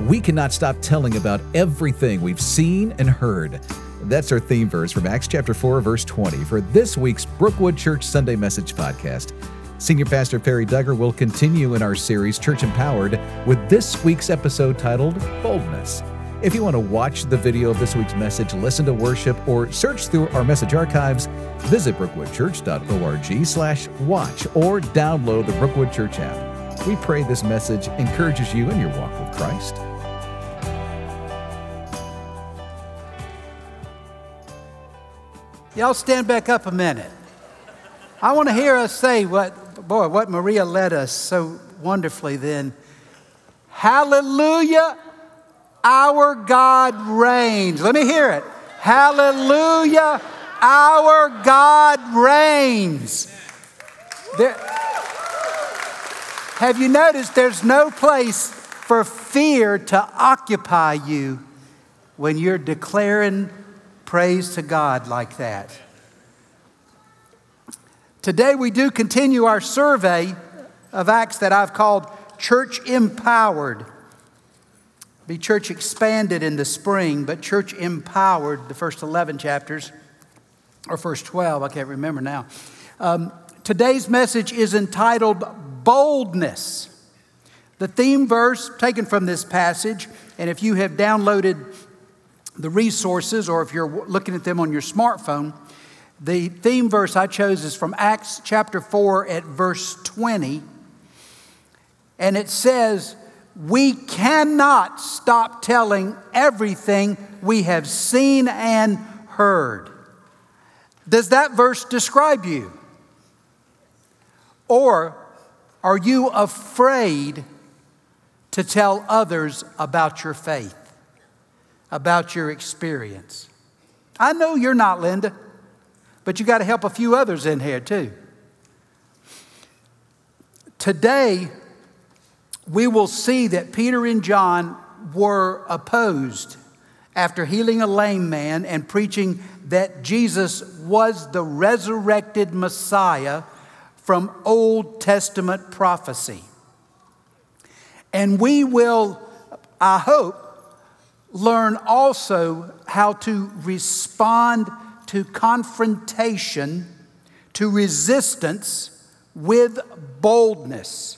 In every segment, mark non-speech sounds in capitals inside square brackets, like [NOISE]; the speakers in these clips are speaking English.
we cannot stop telling about everything we've seen and heard. That's our theme verse from Acts chapter 4, verse 20 for this week's Brookwood Church Sunday Message podcast. Senior Pastor Perry Duggar will continue in our series, Church Empowered, with this week's episode titled Boldness. If you want to watch the video of this week's message, listen to worship, or search through our message archives, visit brookwoodchurch.org slash watch or download the Brookwood Church app. We pray this message encourages you in your walk with Christ. Y'all stand back up a minute. I want to hear us say what boy, what Maria led us so wonderfully then. Hallelujah, our God reigns. Let me hear it. Hallelujah, our God reigns. There, have you noticed there's no place for fear to occupy you when you're declaring praise to God like that? Today, we do continue our survey of Acts that I've called Church Empowered. Be church expanded in the spring, but church empowered, the first 11 chapters, or first 12, I can't remember now. Um, today's message is entitled Boldness. The theme verse taken from this passage, and if you have downloaded the resources or if you're looking at them on your smartphone, the theme verse I chose is from Acts chapter 4 at verse 20. And it says, We cannot stop telling everything we have seen and heard. Does that verse describe you? Or are you afraid to tell others about your faith, about your experience? I know you're not, Linda. But you got to help a few others in here too. Today, we will see that Peter and John were opposed after healing a lame man and preaching that Jesus was the resurrected Messiah from Old Testament prophecy. And we will, I hope, learn also how to respond to confrontation, to resistance with boldness.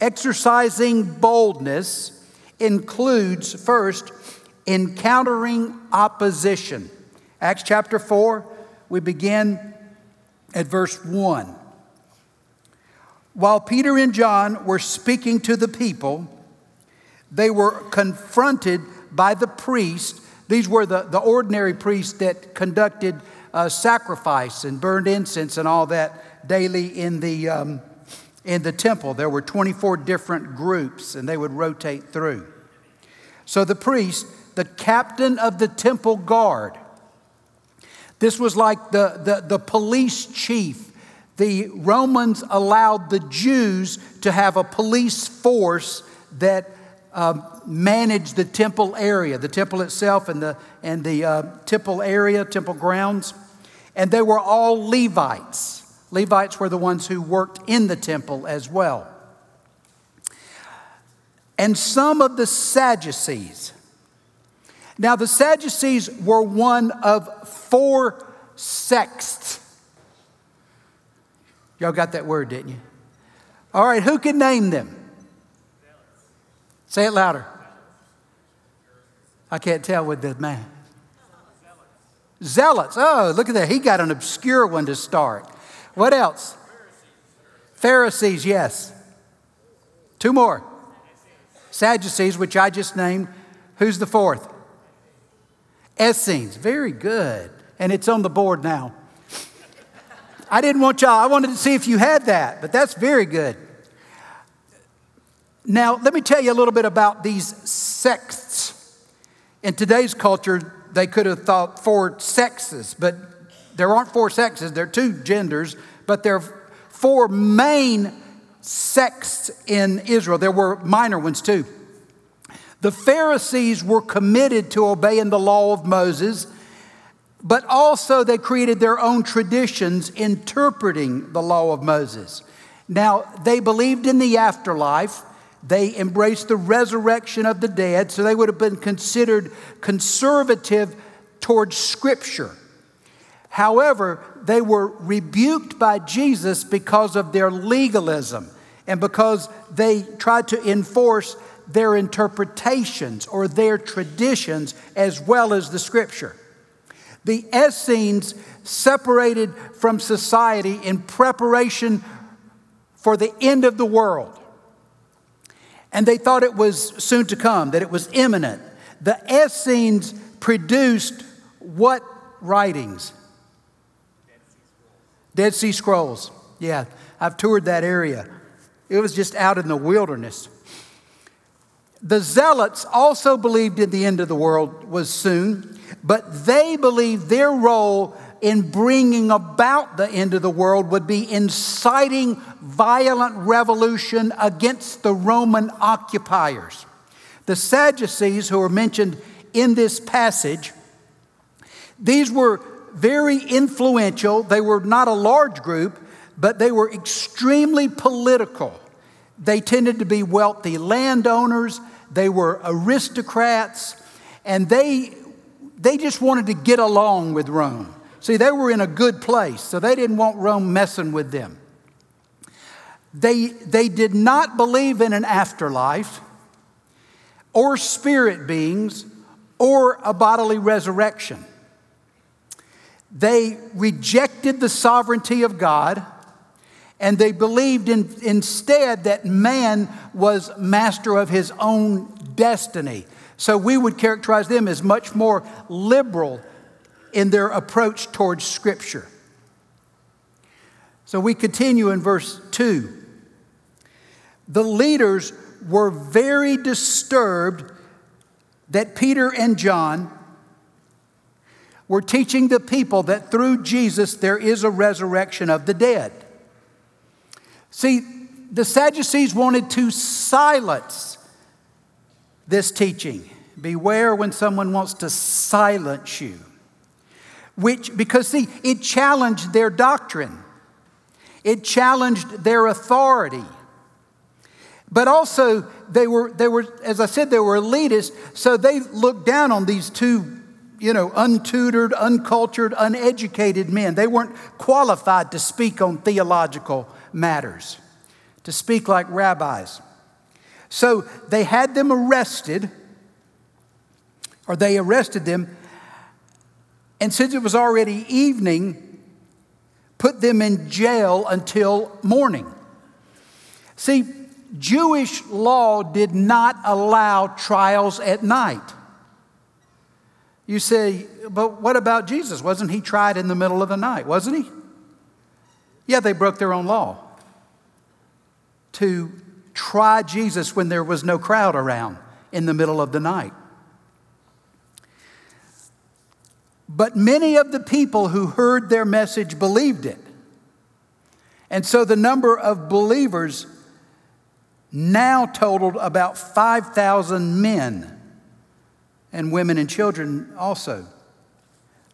Exercising boldness includes, first, encountering opposition. Acts chapter 4, we begin at verse 1. While Peter and John were speaking to the people, they were confronted by the priest these were the, the ordinary priests that conducted uh, sacrifice and burned incense and all that daily in the, um, in the temple. There were 24 different groups, and they would rotate through. So the priest, the captain of the temple guard, this was like the, the, the police chief. The Romans allowed the Jews to have a police force that uh, managed the temple area, the temple itself and the, and the uh, temple area, temple grounds. And they were all Levites. Levites were the ones who worked in the temple as well. And some of the Sadducees. Now, the Sadducees were one of four sects. Y'all got that word, didn't you? All right, who can name them? Say it louder. I can't tell with the man. Zealots. Oh, look at that. He got an obscure one to start. What else? Pharisees, yes. Two more. Sadducees, which I just named. Who's the fourth? Essenes. Very good. And it's on the board now. I didn't want y'all, I wanted to see if you had that, but that's very good. Now, let me tell you a little bit about these sects. In today's culture, they could have thought four sexes, but there aren't four sexes, there are two genders, but there are four main sects in Israel. There were minor ones too. The Pharisees were committed to obeying the law of Moses, but also they created their own traditions interpreting the law of Moses. Now, they believed in the afterlife. They embraced the resurrection of the dead, so they would have been considered conservative towards Scripture. However, they were rebuked by Jesus because of their legalism and because they tried to enforce their interpretations or their traditions as well as the Scripture. The Essenes separated from society in preparation for the end of the world. And they thought it was soon to come, that it was imminent. The Essenes produced what writings? Dead Sea Scrolls. Yeah, I've toured that area. It was just out in the wilderness. The Zealots also believed in the end of the world was soon, but they believed their role in bringing about the end of the world would be inciting violent revolution against the Roman occupiers. The Sadducees, who are mentioned in this passage, these were very influential. They were not a large group, but they were extremely political. They tended to be wealthy landowners, they were aristocrats, and they, they just wanted to get along with Rome. See, they were in a good place, so they didn't want Rome messing with them. They, they did not believe in an afterlife or spirit beings or a bodily resurrection. They rejected the sovereignty of God and they believed in, instead that man was master of his own destiny. So we would characterize them as much more liberal in their approach towards Scripture. So we continue in verse 2. The leaders were very disturbed that Peter and John were teaching the people that through Jesus there is a resurrection of the dead. See, the Sadducees wanted to silence this teaching. Beware when someone wants to silence you which, because see, it challenged their doctrine, it challenged their authority. But also, they were, they were, as I said, they were elitists, so they looked down on these two, you know, untutored, uncultured, uneducated men. They weren't qualified to speak on theological matters, to speak like rabbis. So they had them arrested, or they arrested them and since it was already evening, put them in jail until morning. See, Jewish law did not allow trials at night. You say, but what about Jesus? Wasn't he tried in the middle of the night? Wasn't he? Yeah, they broke their own law to try Jesus when there was no crowd around in the middle of the night. But many of the people who heard their message believed it. And so the number of believers now totaled about 5,000 men and women and children also,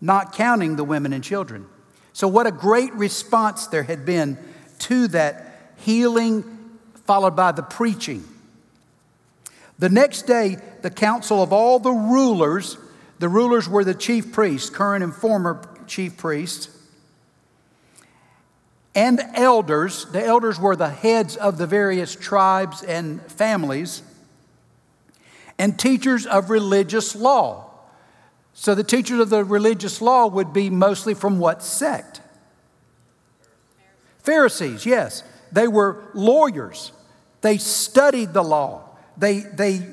not counting the women and children. So, what a great response there had been to that healing, followed by the preaching. The next day, the council of all the rulers the rulers were the chief priests, current and former chief priests, and elders. The elders were the heads of the various tribes and families, and teachers of religious law. So the teachers of the religious law would be mostly from what sect? Pharisees, yes. They were lawyers. They studied the law. They, they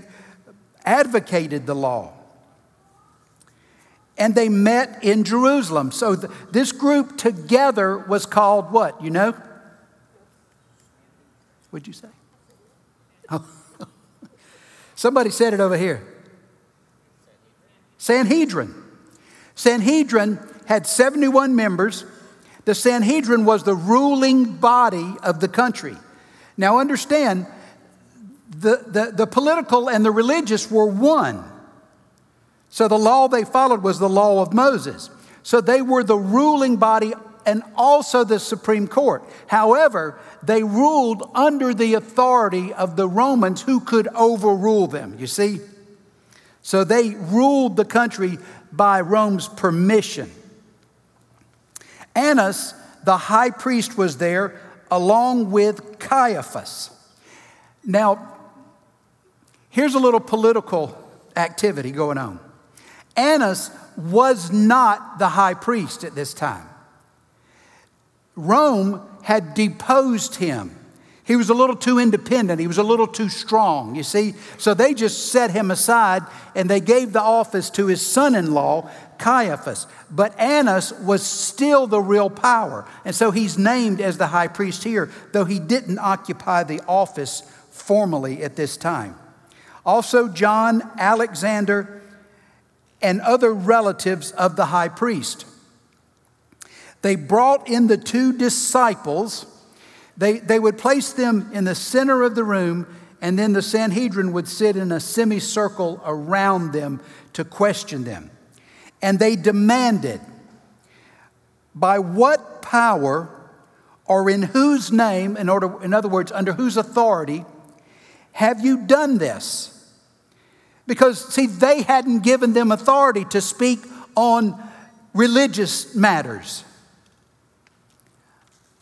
advocated the law and they met in Jerusalem. So th- this group together was called what? You know? What'd you say? Oh. [LAUGHS] Somebody said it over here. Sanhedrin. Sanhedrin had 71 members. The Sanhedrin was the ruling body of the country. Now understand, the, the, the political and the religious were one. So the law they followed was the law of Moses. So they were the ruling body and also the Supreme Court. However, they ruled under the authority of the Romans who could overrule them, you see? So they ruled the country by Rome's permission. Annas, the high priest, was there along with Caiaphas. Now, here's a little political activity going on. Annas was not the high priest at this time. Rome had deposed him. He was a little too independent. He was a little too strong, you see. So they just set him aside and they gave the office to his son in law, Caiaphas. But Annas was still the real power. And so he's named as the high priest here, though he didn't occupy the office formally at this time. Also, John, Alexander, and other relatives of the high priest. They brought in the two disciples. They, they would place them in the center of the room, and then the Sanhedrin would sit in a semicircle around them to question them. And they demanded, by what power or in whose name, in, order, in other words, under whose authority, have you done this? Because, see, they hadn't given them authority to speak on religious matters.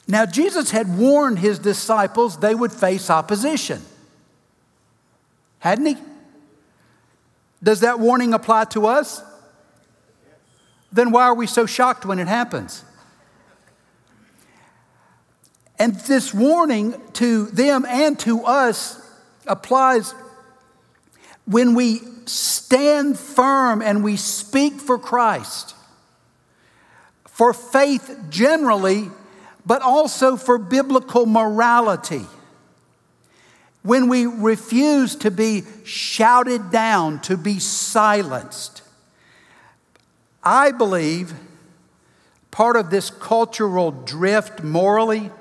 Now, Jesus had warned his disciples they would face opposition. Hadn't he? Does that warning apply to us? Then why are we so shocked when it happens? And this warning to them and to us applies when we stand firm and we speak for Christ, for faith generally but also for biblical morality. When we refuse to be shouted down, to be silenced, I believe part of this cultural drift morally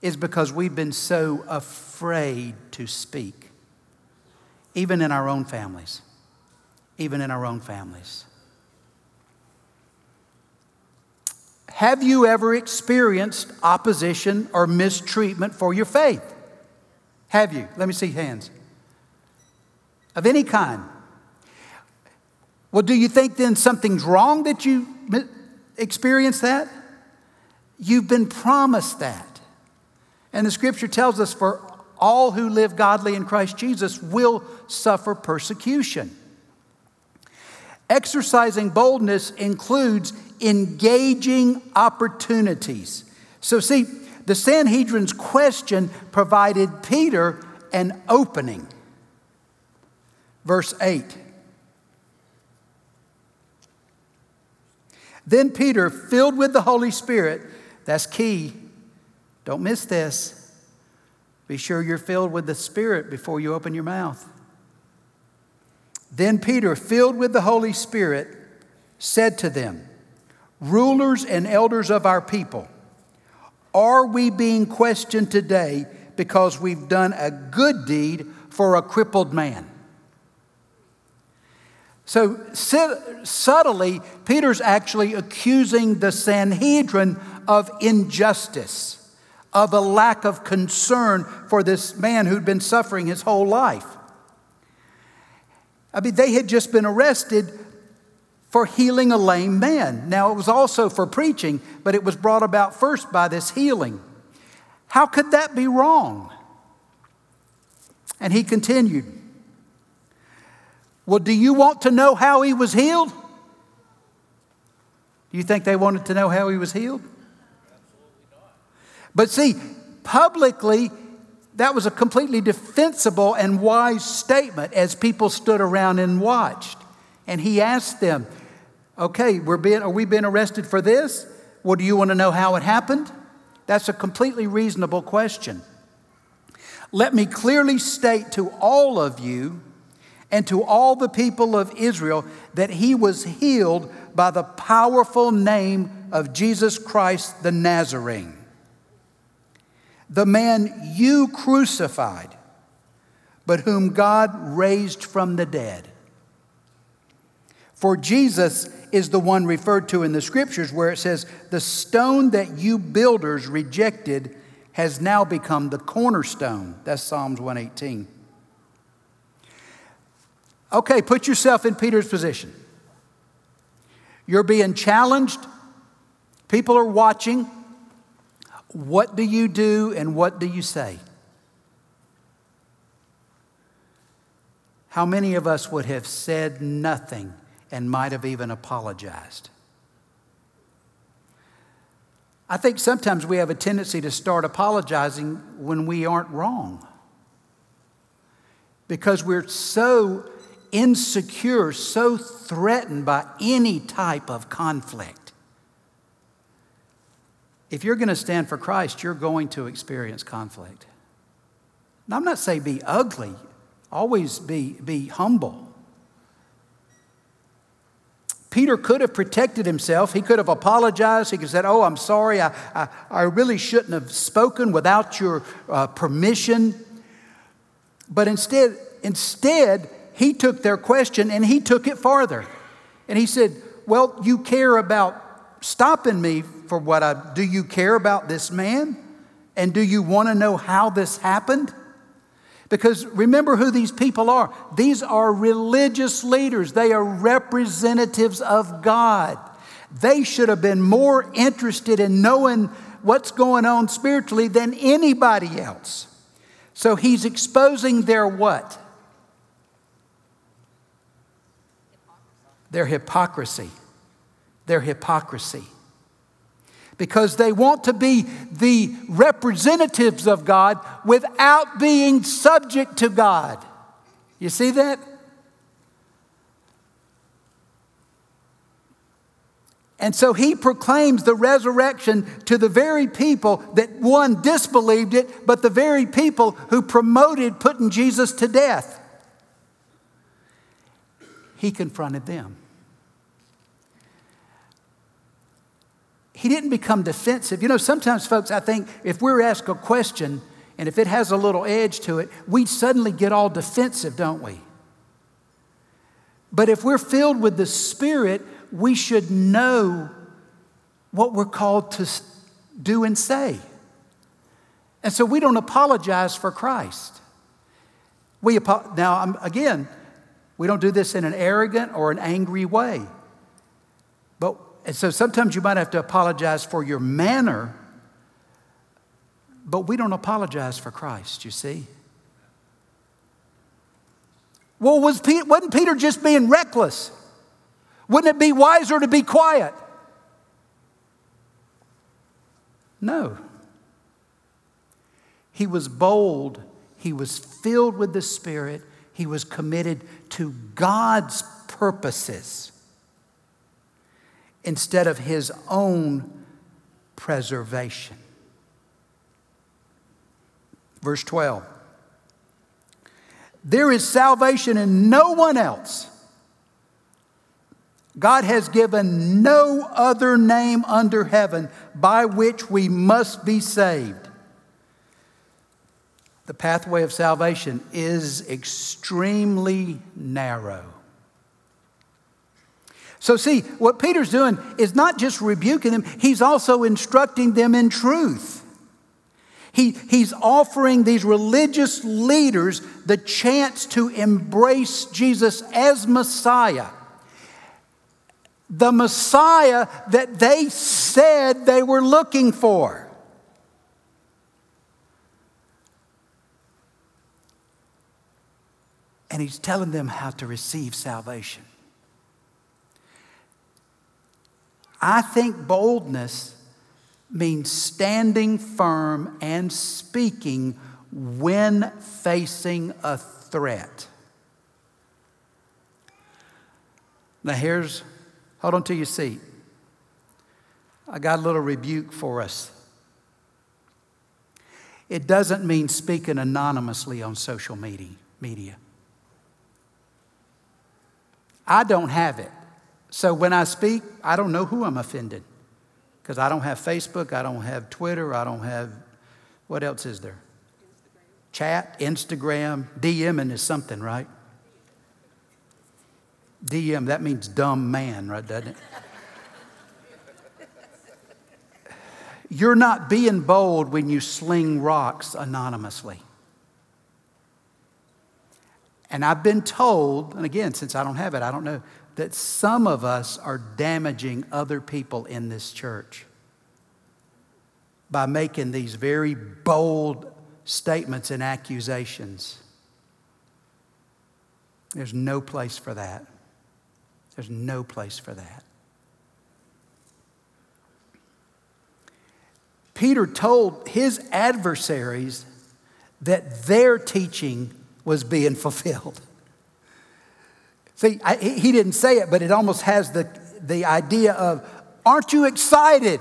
is because we've been so afraid to speak, even in our own families. Even in our own families. Have you ever experienced opposition or mistreatment for your faith? Have you? Let me see hands. Of any kind. Well, do you think then something's wrong that you experienced that? You've been promised that. And the scripture tells us for all who live godly in Christ Jesus will suffer persecution. Exercising boldness includes engaging opportunities. So, see, the Sanhedrin's question provided Peter an opening. Verse 8. Then Peter, filled with the Holy Spirit, that's key. Don't miss this. Be sure you're filled with the Spirit before you open your mouth. Then Peter, filled with the Holy Spirit, said to them, rulers and elders of our people, are we being questioned today because we've done a good deed for a crippled man? So subtly, Peter's actually accusing the Sanhedrin of injustice, of a lack of concern for this man who'd been suffering his whole life. I mean, they had just been arrested for healing a lame man. Now, it was also for preaching, but it was brought about first by this healing. How could that be wrong? And he continued, Well, do you want to know how he was healed? Do you think they wanted to know how he was healed? But see, publicly, that was a completely defensible and wise statement as people stood around and watched. And he asked them, Okay, we're being, are we being arrested for this? Well, do you want to know how it happened? That's a completely reasonable question. Let me clearly state to all of you and to all the people of Israel that he was healed by the powerful name of Jesus Christ the Nazarene, the man you crucified, but whom God raised from the dead. For Jesus is the one referred to in the scriptures where it says, The stone that you builders rejected has now become the cornerstone. That's Psalms 118. Okay, put yourself in Peter's position. You're being challenged, people are watching. What do you do and what do you say? How many of us would have said nothing and might have even apologized? I think sometimes we have a tendency to start apologizing when we aren't wrong because we're so insecure, so threatened by any type of conflict. If you're going to stand for Christ, you're going to experience conflict. Now, I'm not saying be ugly, always be, be humble. Peter could have protected himself. He could have apologized. He could have said, Oh, I'm sorry. I, I, I really shouldn't have spoken without your uh, permission. But instead, instead, he took their question and he took it farther. And he said, Well, you care about stopping me for what I do. You care about this man? And do you want to know how this happened? Because remember who these people are. These are religious leaders, they are representatives of God. They should have been more interested in knowing what's going on spiritually than anybody else. So he's exposing their what? Their hypocrisy. Their hypocrisy because they want to be the representatives of God without being subject to God. You see that? And so he proclaims the resurrection to the very people that one disbelieved it, but the very people who promoted putting Jesus to death. He confronted them. He didn't become defensive. You know, sometimes, folks, I think if we're asked a question and if it has a little edge to it, we suddenly get all defensive, don't we? But if we're filled with the Spirit, we should know what we're called to do and say. And so we don't apologize for Christ. We now again, we don't do this in an arrogant or an angry way. And so sometimes you might have to apologize for your manner, but we don't apologize for Christ, you see. Well, was Peter, wasn't Peter just being reckless? Wouldn't it be wiser to be quiet? No. He was bold, he was filled with the Spirit, he was committed to God's purposes instead of his own preservation. Verse 12 There is salvation in no one else. God has given no other name under heaven by which we must be saved. The pathway of salvation is extremely narrow. So, see, what Peter's doing is not just rebuking them, he's also instructing them in truth. He, he's offering these religious leaders the chance to embrace Jesus as Messiah. The Messiah that they said they were looking for. And he's telling them how to receive salvation. I think boldness means standing firm and speaking when facing a threat. Now, here's, hold on to your seat. I got a little rebuke for us. It doesn't mean speaking anonymously on social media. I don't have it. So when I speak, I don't know who I'm offending because I don't have Facebook, I don't have Twitter, I don't have, what else is there? Instagram. Chat, Instagram, DMing is something, right? DM, that means dumb man, right? Doesn't it? You're not being bold when you sling rocks anonymously. And I've been told, and again, since I don't have it, I don't know, that some of us are damaging other people in this church by making these very bold statements and accusations. There's no place for that. There's no place for that. Peter told his adversaries that their teaching was being fulfilled. See, I, he didn't say it, but it almost has the, the idea of, aren't you excited?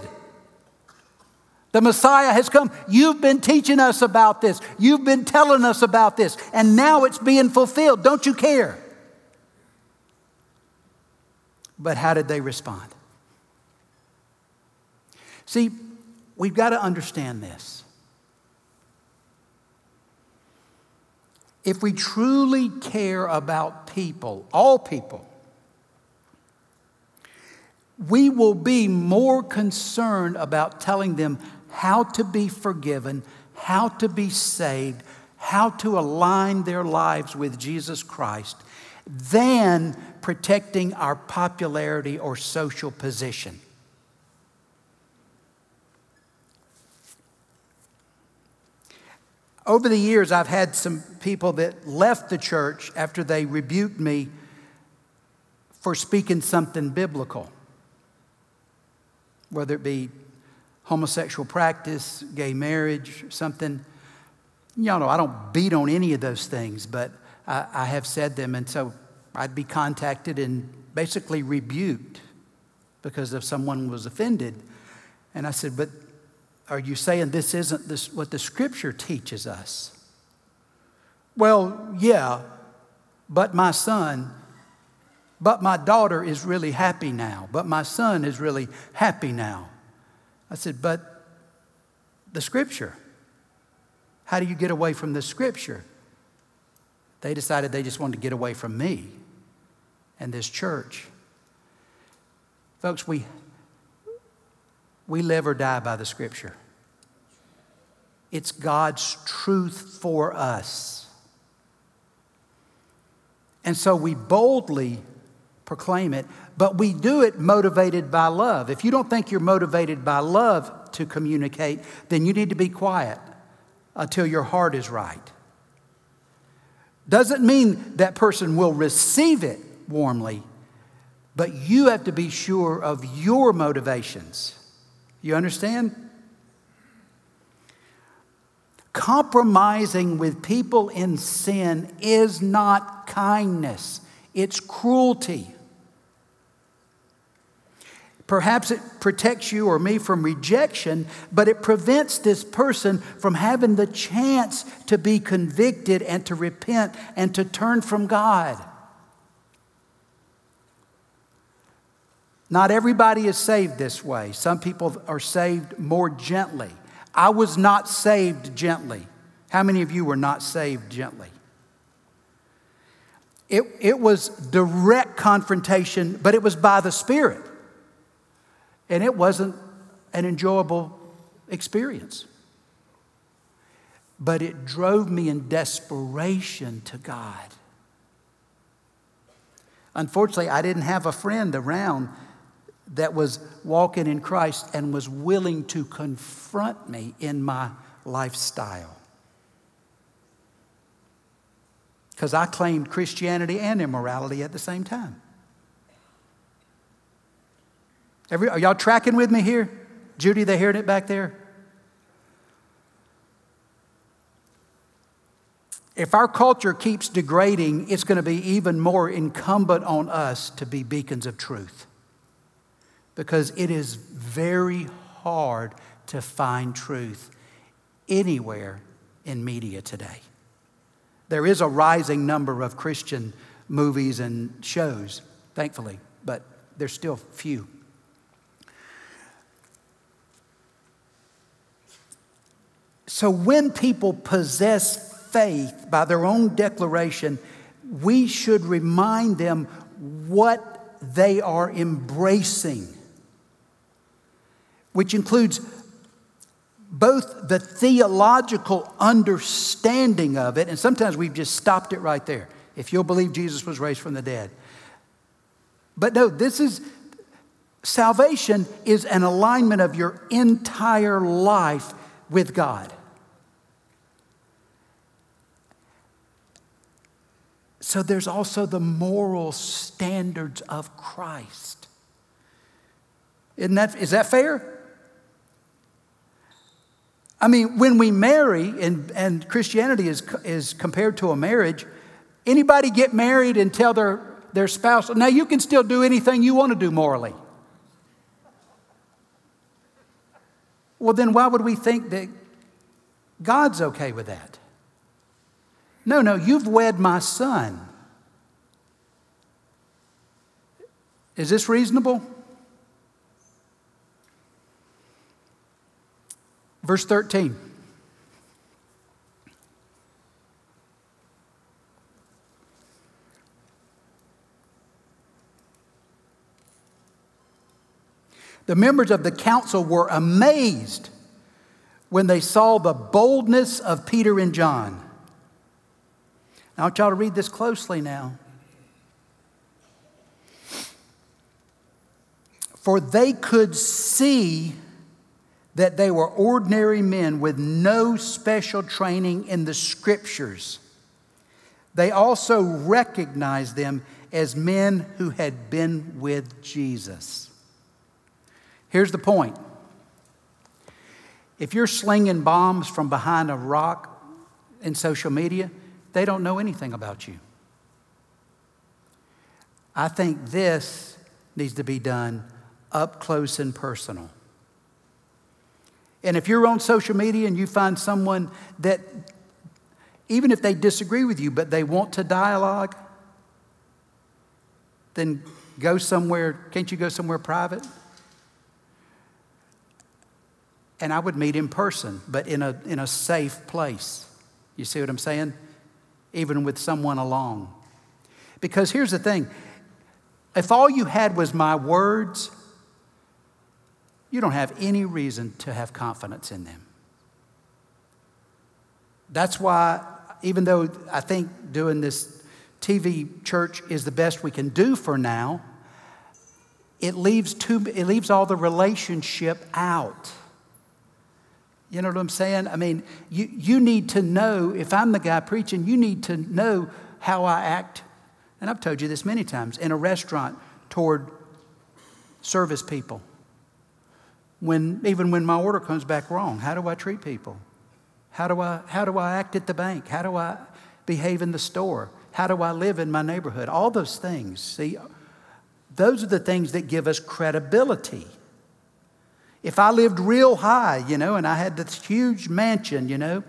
The Messiah has come. You've been teaching us about this. You've been telling us about this. And now it's being fulfilled. Don't you care? But how did they respond? See, we've got to understand this. If we truly care about people, all people, we will be more concerned about telling them how to be forgiven, how to be saved, how to align their lives with Jesus Christ than protecting our popularity or social position. Over the years, I've had some people that left the church after they rebuked me for speaking something biblical, whether it be homosexual practice, gay marriage, something. Y'all know I don't beat on any of those things, but I, I have said them. And so I'd be contacted and basically rebuked because if someone was offended. And I said, But are you saying this isn't this, what the scripture teaches us? Well, yeah, but my son, but my daughter is really happy now, but my son is really happy now. I said, But the scripture. How do you get away from the scripture? They decided they just wanted to get away from me and this church. Folks, we, we live or die by the scripture. It's God's truth for us. And so we boldly proclaim it, but we do it motivated by love. If you don't think you're motivated by love to communicate, then you need to be quiet until your heart is right. Doesn't mean that person will receive it warmly, but you have to be sure of your motivations. You understand? Compromising with people in sin is not kindness, it's cruelty. Perhaps it protects you or me from rejection, but it prevents this person from having the chance to be convicted and to repent and to turn from God. Not everybody is saved this way. Some people are saved more gently. I was not saved gently. How many of you were not saved gently? It, it was direct confrontation, but it was by the Spirit. And it wasn't an enjoyable experience. But it drove me in desperation to God. Unfortunately, I didn't have a friend around that was walking in Christ and was willing to confront me in my lifestyle. Because I claimed Christianity and immorality at the same time. Every, are y'all tracking with me here? Judy, they hearing it back there? If our culture keeps degrading, it's going to be even more incumbent on us to be beacons of truth because it is very hard to find truth anywhere in media today. There is a rising number of Christian movies and shows, thankfully, but there's still few. So when people possess faith by their own declaration, we should remind them what they are embracing, which includes both the theological understanding of it, and sometimes we've just stopped it right there. If you'll believe Jesus was raised from the dead. But no, this is salvation is an alignment of your entire life with God. So there's also the moral standards of Christ. Isn't that, is that fair? I mean, when we marry, and, and Christianity is, is compared to a marriage, anybody get married and tell their, their spouse, now you can still do anything you want to do morally. Well, then why would we think that God's okay with that? No, no, you've wed my son. Is this reasonable? Verse 13. The members of the council were amazed when they saw the boldness of Peter and John. I want y'all to read this closely now. For they could see that they were ordinary men with no special training in the scriptures. They also recognized them as men who had been with Jesus. Here's the point if you're slinging bombs from behind a rock in social media, they don't know anything about you. I think this needs to be done up close and personal. And if you're on social media and you find someone that, even if they disagree with you, but they want to dialogue, then go somewhere. Can't you go somewhere private? And I would meet in person, but in a, in a safe place. You see what I'm saying? even with someone along. Because here's the thing if all you had was my words, you don't have any reason to have confidence in them. That's why, even though I think doing this TV church is the best we can do for now, it leaves, too, it leaves all the relationship out. You know what I'm saying? I mean, you, you need to know, if I'm the guy preaching, you need to know how I act. And I've told you this many times in a restaurant toward service people. When, even when my order comes back wrong, how do I treat people? How do I, how do I act at the bank? How do I behave in the store? How do I live in my neighborhood? All those things. See, those are the things that give us credibility. If I lived real high, you know, and I had this huge mansion, you know,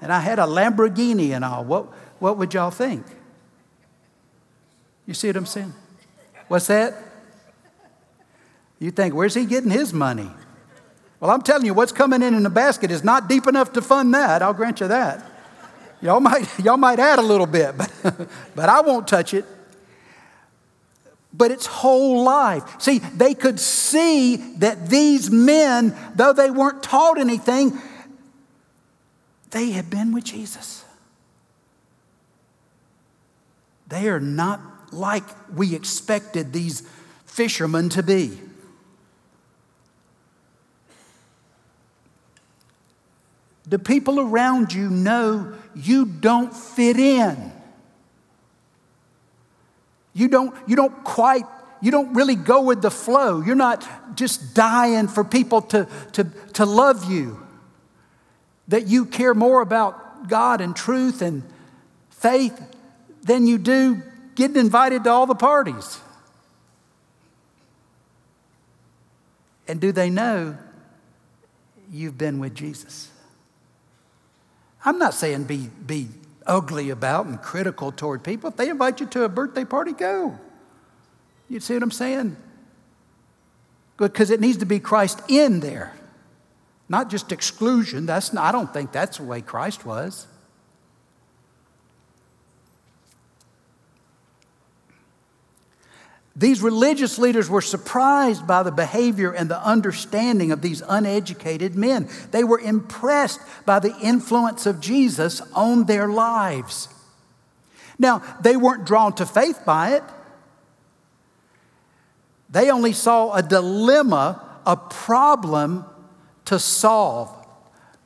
and I had a Lamborghini and all, what, what would y'all think? You see what I'm saying? What's that? You think, where's he getting his money? Well, I'm telling you, what's coming in in the basket is not deep enough to fund that. I'll grant you that. Y'all might, [LAUGHS] y'all might add a little bit, but, [LAUGHS] but I won't touch it but its whole life. See, they could see that these men, though they weren't taught anything, they had been with Jesus. They are not like we expected these fishermen to be. The people around you know you don't fit in. You don't, you don't quite, you don't really go with the flow. You're not just dying for people to, to, to love you. That you care more about God and truth and faith than you do getting invited to all the parties. And do they know you've been with Jesus? I'm not saying be, be ugly about and critical toward people. If they invite you to a birthday party, go. You see what I'm saying? Because it needs to be Christ in there, not just exclusion. That's not, I don't think that's the way Christ was. These religious leaders were surprised by the behavior and the understanding of these uneducated men. They were impressed by the influence of Jesus on their lives. Now, they weren't drawn to faith by it. They only saw a dilemma, a problem to solve.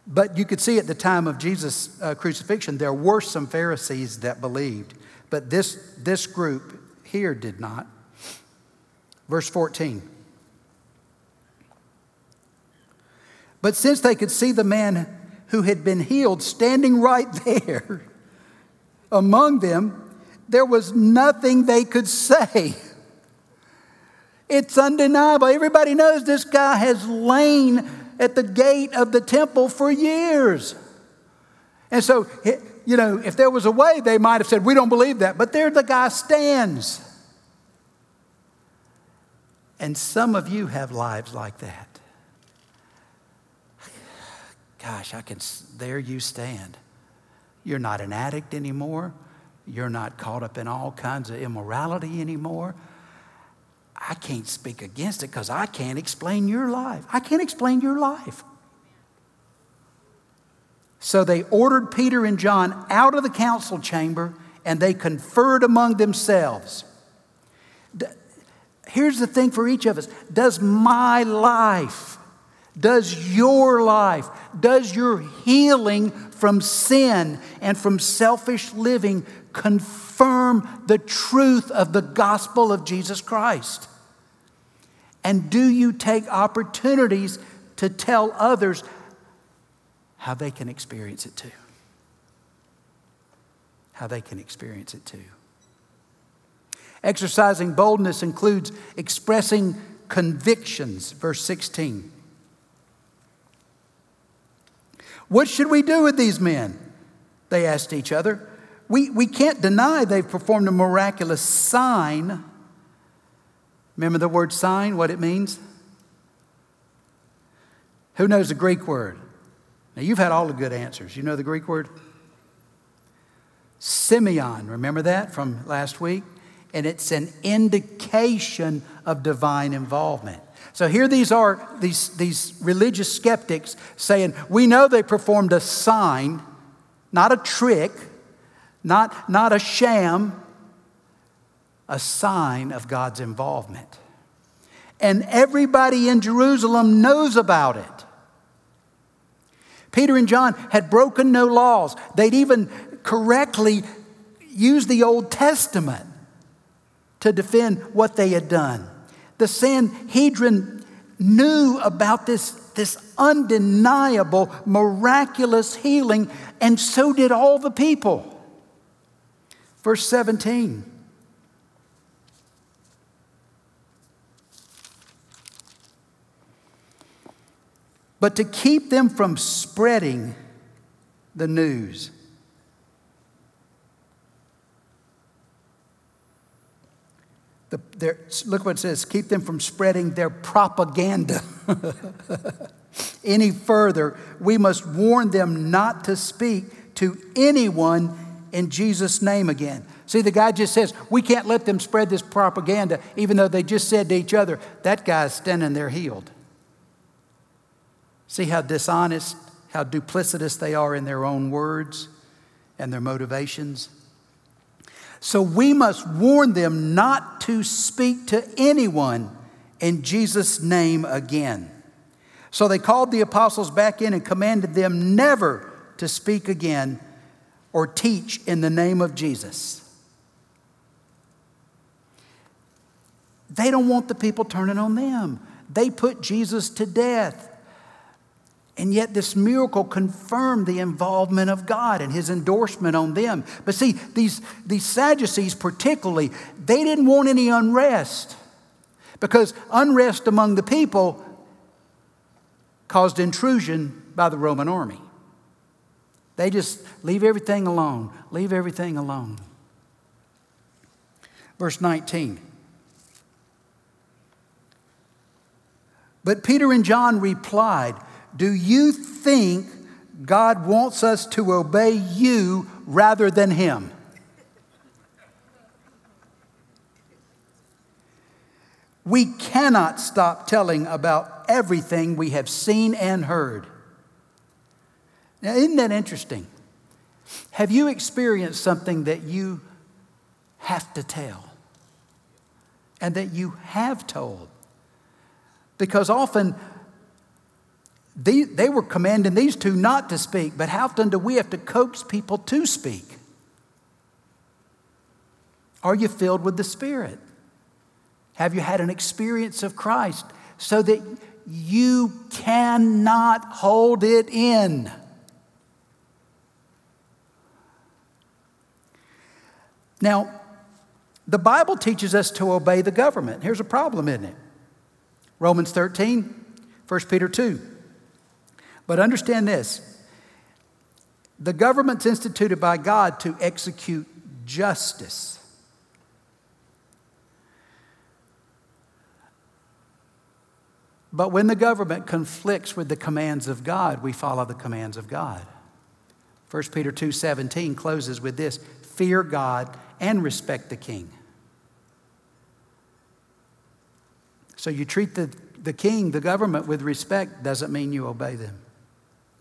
But you could see at the time of Jesus' uh, crucifixion, there were some Pharisees that believed, but this, this group here did not. Verse 14. But since they could see the man who had been healed standing right [LAUGHS] there among them, there was nothing they could say. It's undeniable. Everybody knows this guy has lain at the gate of the temple for years. And so, you know, if there was a way, they might have said, We don't believe that. But there the guy stands. And some of you have lives like that. Gosh, I can, there you stand. You're not an addict anymore. You're not caught up in all kinds of immorality anymore. I can't speak against it because I can't explain your life. I can't explain your life. So they ordered Peter and John out of the council chamber and they conferred among themselves. Here's the thing for each of us Does my life, does your life, does your healing from sin and from selfish living confirm the truth of the gospel of Jesus Christ? And do you take opportunities to tell others how they can experience it too? How they can experience it too. Exercising boldness includes expressing convictions, verse 16. What should we do with these men? They asked each other. We, we can't deny they've performed a miraculous sign Remember the word sign, what it means? Who knows the Greek word? Now, you've had all the good answers. You know the Greek word? semeion, remember that from last week? And it's an indication of divine involvement. So here these are, these, these religious skeptics saying, We know they performed a sign, not a trick, not, not a sham, a sign of God's involvement. And everybody in Jerusalem knows about it. Peter and John had broken no laws. They'd even correctly used the Old Testament to defend what they had done. The Sanhedrin knew about this, this undeniable, miraculous healing, and so did all the people. Verse 17. but to keep them from spreading the news. The, their, look what it says keep them from spreading their propaganda [LAUGHS] any further. We must warn them not to speak to anyone in Jesus' name again. See, the guy just says, We can't let them spread this propaganda, even though they just said to each other, That guy's standing there healed. See how dishonest, how duplicitous they are in their own words and their motivations? So we must warn them not to speak to anyone in Jesus' name again. So they called the apostles back in and commanded them never to speak again or teach in the name of Jesus. They don't want the people turning on them. They put Jesus to death. And yet, this miracle confirmed the involvement of God and his endorsement on them. But see, these, these Sadducees, particularly, they didn't want any unrest because unrest among the people caused intrusion by the Roman army. They just leave everything alone, leave everything alone. Verse 19. But Peter and John replied, do you think God wants us to obey you rather than Him? We cannot stop telling about everything we have seen and heard. Now, isn't that interesting? Have you experienced something that you have to tell and that you have told? Because often they, they were commanding these two not to speak, but how often do we have to coax people to speak? Are you filled with the Spirit? Have you had an experience of Christ so that you cannot hold it in? Now, the Bible teaches us to obey the government. Here's a problem, isn't it? Romans 13, 1 Peter 2. But understand this the government's instituted by God to execute justice. But when the government conflicts with the commands of God, we follow the commands of God. 1 Peter 2:17 closes with this, fear God and respect the king. So you treat the, the king, the government with respect doesn't mean you obey them.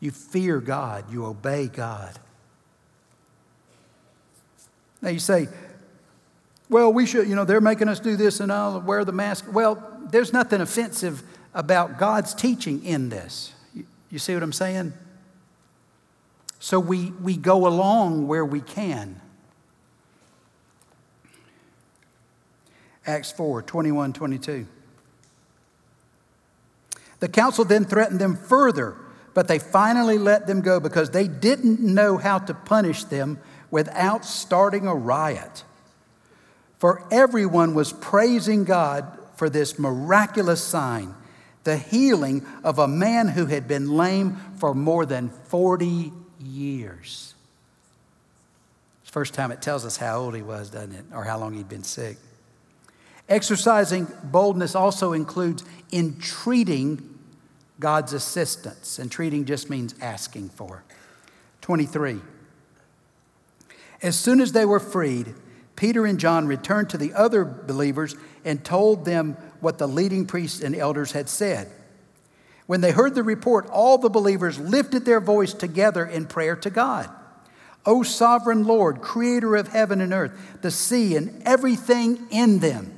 You fear God, you obey God. Now you say, well, we should, you know, they're making us do this and I'll wear the mask. Well, there's nothing offensive about God's teaching in this. You, see what I'm saying? So we, we go along where we can. Acts 4 21, 22. The council then threatened them further, but they finally let them go because they didn't know how to punish them without starting a riot. For everyone was praising God for this miraculous sign the healing of a man who had been lame for more than 40 years. It's the first time it tells us how old he was, doesn't it? Or how long he'd been sick. Exercising boldness also includes entreating God's assistance. Entreating just means asking for. 23. As soon as they were freed, Peter and John returned to the other believers and told them what the leading priests and elders had said. When they heard the report, all the believers lifted their voice together in prayer to God. O sovereign Lord, creator of heaven and earth, the sea and everything in them.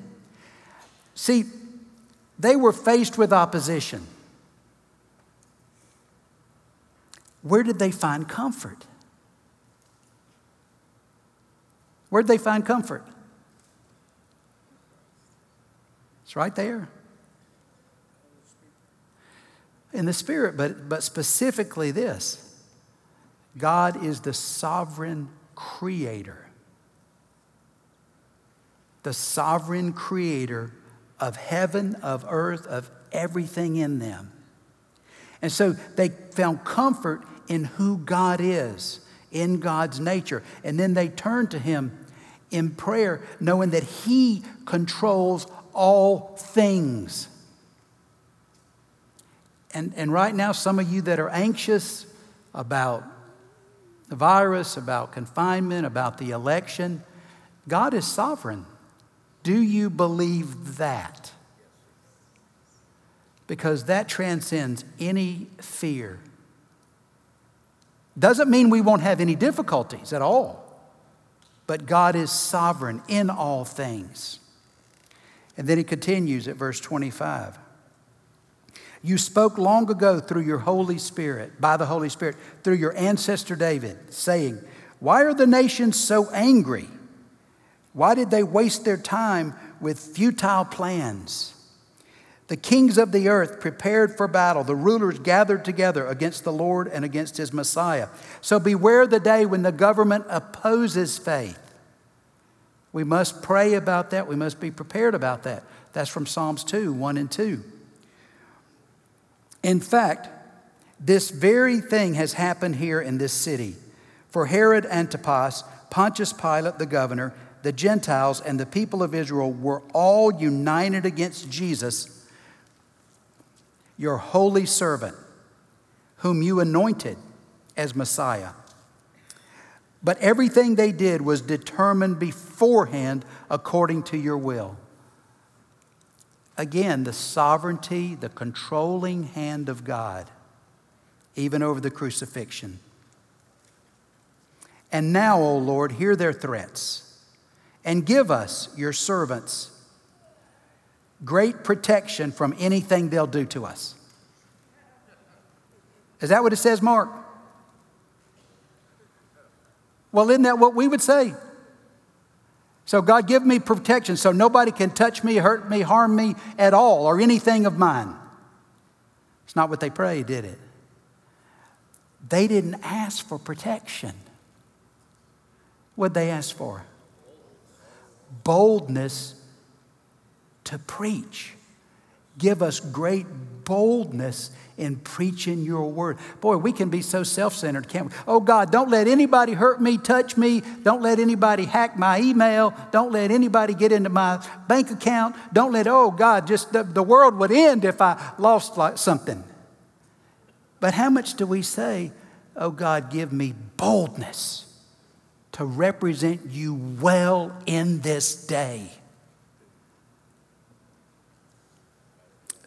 See, they were faced with opposition. Where did they find comfort? Where did they find comfort? It's right there. In the Spirit, but, but specifically this God is the sovereign creator. The sovereign creator of heaven, of earth, of everything in them. And so they found comfort in who God is, in God's nature. And then they turn to Him in prayer, knowing that He controls all things. And, and right now, some of you that are anxious about the virus, about confinement, about the election, God is sovereign. Do you believe that? Because that transcends any fear. Doesn't mean we won't have any difficulties at all, but God is sovereign in all things. And then he continues at verse 25. You spoke long ago through your Holy Spirit, by the Holy Spirit, through your ancestor David, saying, Why are the nations so angry? Why did they waste their time with futile plans? The kings of the earth prepared for battle. The rulers gathered together against the Lord and against his Messiah. So beware the day when the government opposes faith. We must pray about that. We must be prepared about that. That's from Psalms 2 1 and 2. In fact, this very thing has happened here in this city. For Herod Antipas, Pontius Pilate, the governor, the Gentiles, and the people of Israel were all united against Jesus, your holy servant, whom you anointed as Messiah. But everything they did was determined beforehand according to your will. Again, the sovereignty, the controlling hand of God, even over the crucifixion. And now, O Lord, hear their threats and give us, your servants, great protection from anything they'll do to us. Is that what it says, Mark? Well, isn't that what we would say? So, God, give me protection so nobody can touch me, hurt me, harm me at all, or anything of mine. It's not what they prayed, did it? They didn't ask for protection. What'd they ask for? Boldness to preach. Give us great boldness in preaching your word. Boy, we can be so self centered, can't we? Oh God, don't let anybody hurt me, touch me. Don't let anybody hack my email. Don't let anybody get into my bank account. Don't let, oh God, just the, the world would end if I lost like something. But how much do we say, oh God, give me boldness to represent you well in this day?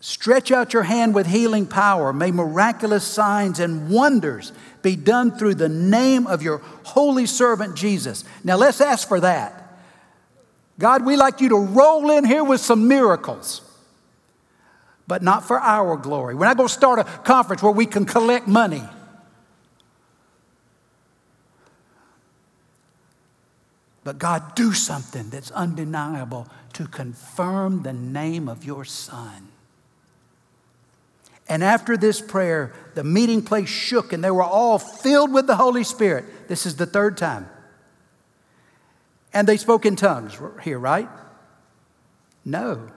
Stretch out your hand with healing power. May miraculous signs and wonders be done through the name of your holy servant Jesus. Now let's ask for that. God, we like you to roll in here with some miracles, but not for our glory. We're not going to start a conference where we can collect money. But God, do something that's undeniable to confirm the name of your Son. And after this prayer, the meeting place shook and they were all filled with the Holy Spirit. This is the third time. And they spoke in tongues here, right? No.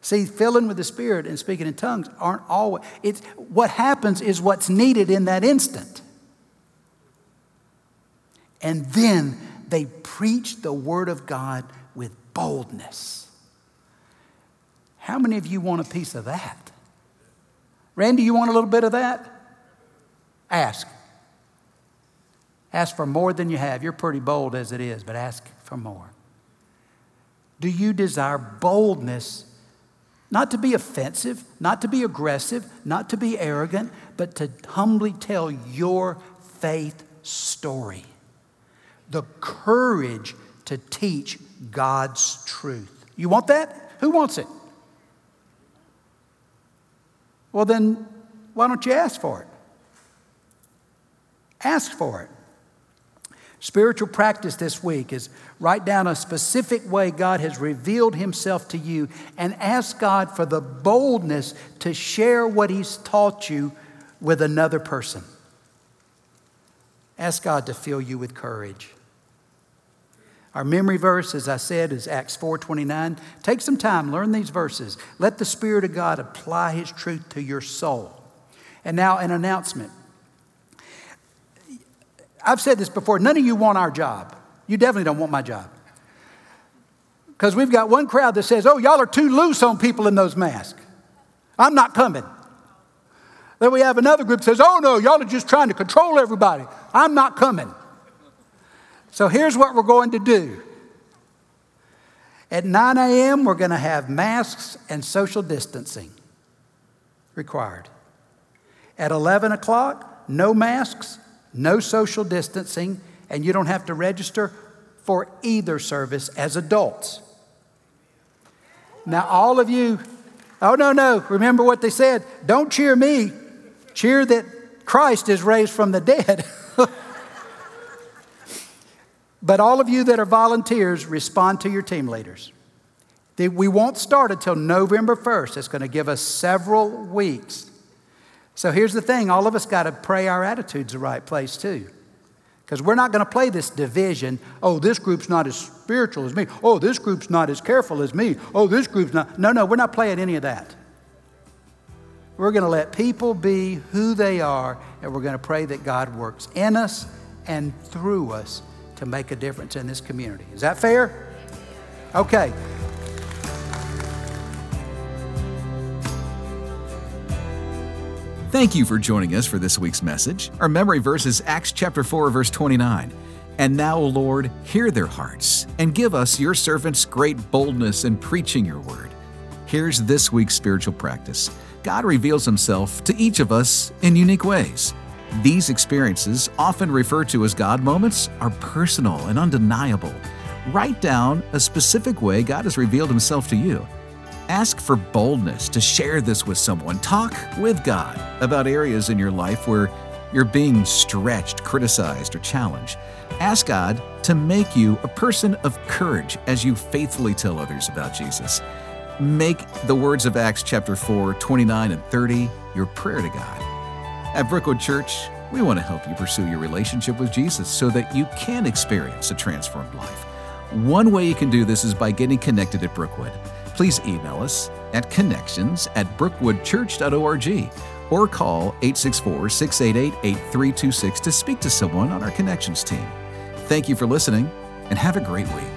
See, filling with the Spirit and speaking in tongues aren't always. It's, what happens is what's needed in that instant. And then they preached the Word of God with boldness. How many of you want a piece of that? Randy, you want a little bit of that? Ask. Ask for more than you have. You're pretty bold as it is, but ask for more. Do you desire boldness, not to be offensive, not to be aggressive, not to be arrogant, but to humbly tell your faith story? The courage to teach God's truth. You want that? Who wants it? Well, then why don't you ask for it? Ask for it. Spiritual practice this week is write down a specific way God has revealed Himself to you and ask God for the boldness to share what He's taught you with another person. Ask God to fill you with courage. Our memory verse, as I said, is Acts 4:29. Take some time, learn these verses. Let the Spirit of God apply His truth to your soul. And now, an announcement. I've said this before. None of you want our job. You definitely don't want my job. Because we've got one crowd that says, "Oh, y'all are too loose on people in those masks. I'm not coming." Then we have another group that says, "Oh no, y'all are just trying to control everybody. I'm not coming." So here's what we're going to do. At 9 a.m., we're going to have masks and social distancing required. At 11 o'clock, no masks, no social distancing, and you don't have to register for either service as adults. Now, all of you, oh, no, no, remember what they said. Don't cheer me, cheer that Christ is raised from the dead. [LAUGHS] But all of you that are volunteers, respond to your team leaders. We won't start until November 1st. It's going to give us several weeks. So here's the thing all of us got to pray our attitudes the right place too. Because we're not going to play this division. Oh, this group's not as spiritual as me. Oh, this group's not as careful as me. Oh, this group's not. No, no, we're not playing any of that. We're going to let people be who they are, and we're going to pray that God works in us and through us to make a difference in this community. Is that fair? Okay. Thank you for joining us for this week's message. Our memory verse is Acts chapter 4 verse 29. And now, O Lord, hear their hearts and give us your servants great boldness in preaching your word. Here's this week's spiritual practice God reveals himself to each of us in unique ways. These experiences, often referred to as God moments, are personal and undeniable. Write down a specific way God has revealed himself to you. Ask for boldness to share this with someone. Talk with God about areas in your life where you're being stretched, criticized, or challenged. Ask God to make you a person of courage as you faithfully tell others about Jesus. Make the words of Acts chapter 4, 29 and 30 your prayer to God. At Brookwood Church, we want to help you pursue your relationship with Jesus so that you can experience a transformed life. One way you can do this is by getting connected at Brookwood. Please email us at connections at brookwoodchurch.org or call 864 688 8326 to speak to someone on our Connections team. Thank you for listening and have a great week.